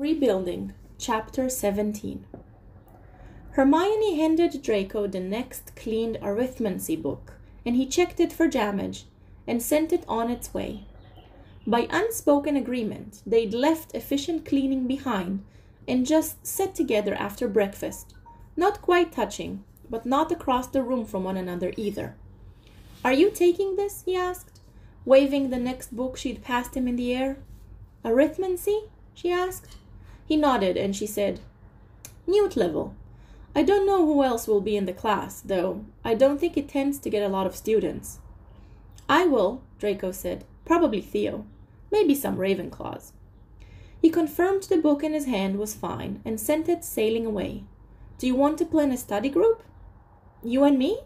Rebuilding, Chapter 17. Hermione handed Draco the next cleaned arithmancy book, and he checked it for damage and sent it on its way. By unspoken agreement, they'd left efficient cleaning behind and just sat together after breakfast, not quite touching, but not across the room from one another either. Are you taking this? he asked, waving the next book she'd passed him in the air. Arithmancy? she asked. He nodded and she said, Newt level. I don't know who else will be in the class, though I don't think it tends to get a lot of students. I will, Draco said. Probably Theo. Maybe some Ravenclaws. He confirmed the book in his hand was fine and sent it sailing away. Do you want to plan a study group? You and me?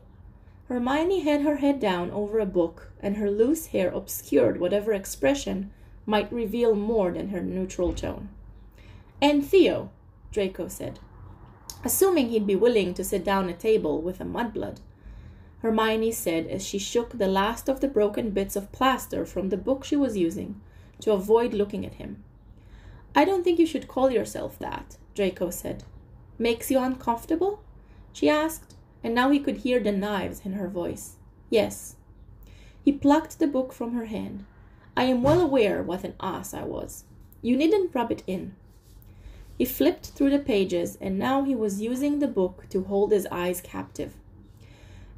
Hermione had her head down over a book, and her loose hair obscured whatever expression might reveal more than her neutral tone. And Theo, Draco said, assuming he'd be willing to sit down at table with a mudblood. Hermione said as she shook the last of the broken bits of plaster from the book she was using to avoid looking at him. I don't think you should call yourself that, Draco said. Makes you uncomfortable? she asked, and now he could hear the knives in her voice. Yes. He plucked the book from her hand. I am well aware what an ass I was. You needn't rub it in. He flipped through the pages, and now he was using the book to hold his eyes captive.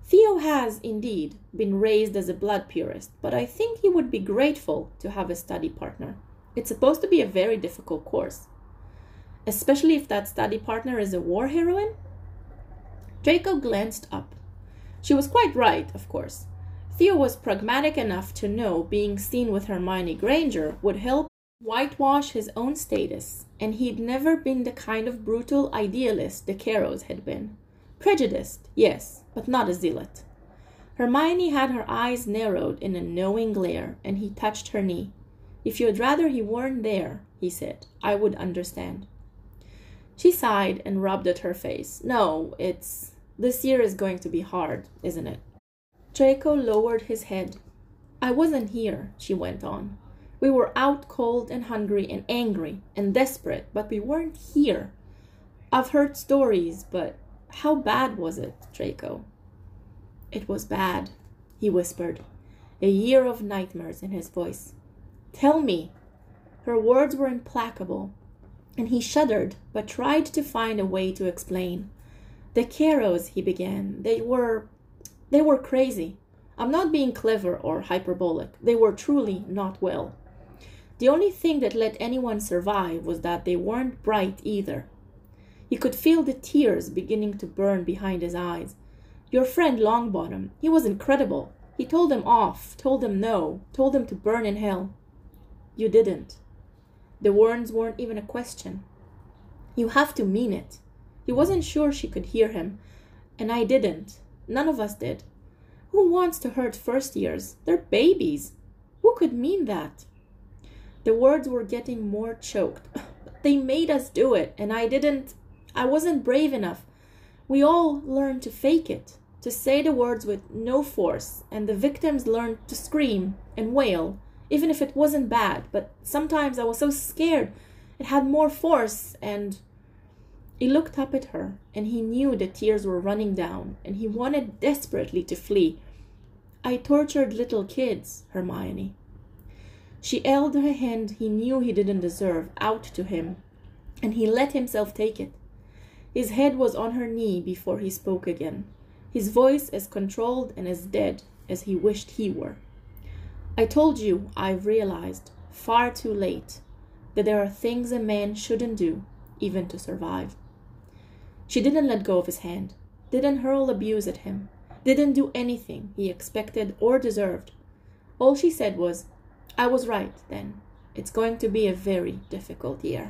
Theo has, indeed, been raised as a blood purist, but I think he would be grateful to have a study partner. It's supposed to be a very difficult course, especially if that study partner is a war heroine. Draco glanced up. She was quite right, of course. Theo was pragmatic enough to know being seen with Hermione Granger would help whitewash his own status, and he'd never been the kind of brutal idealist the Carrows had been. Prejudiced, yes, but not a zealot. Hermione had her eyes narrowed in a knowing glare, and he touched her knee. If you'd rather he weren't there, he said, I would understand. She sighed and rubbed at her face. No, it's. This year is going to be hard, isn't it? Draco lowered his head. I wasn't here, she went on. We were out cold and hungry and angry and desperate, but we weren't here. I've heard stories, but how bad was it, Draco? It was bad, he whispered, a year of nightmares in his voice. Tell me. Her words were implacable, and he shuddered, but tried to find a way to explain. The Carrows, he began, they were. they were crazy. I'm not being clever or hyperbolic. They were truly not well. The only thing that let anyone survive was that they weren't bright either. He could feel the tears beginning to burn behind his eyes. Your friend Longbottom, he was incredible. He told them off, told them no, told them to burn in hell. You didn't. The words weren't even a question. You have to mean it. He wasn't sure she could hear him, and I didn't. None of us did. Who wants to hurt first years? They're babies. Who could mean that? The words were getting more choked. they made us do it, and I didn't. I wasn't brave enough. We all learned to fake it, to say the words with no force, and the victims learned to scream and wail, even if it wasn't bad. But sometimes I was so scared, it had more force, and. He looked up at her, and he knew the tears were running down, and he wanted desperately to flee. I tortured little kids, Hermione. She held her hand he knew he didn't deserve out to him, and he let himself take it. His head was on her knee before he spoke again, his voice as controlled and as dead as he wished he were. I told you, I've realized, far too late, that there are things a man shouldn't do, even to survive. She didn't let go of his hand, didn't hurl abuse at him, didn't do anything he expected or deserved. All she said was, I was right then. It's going to be a very difficult year.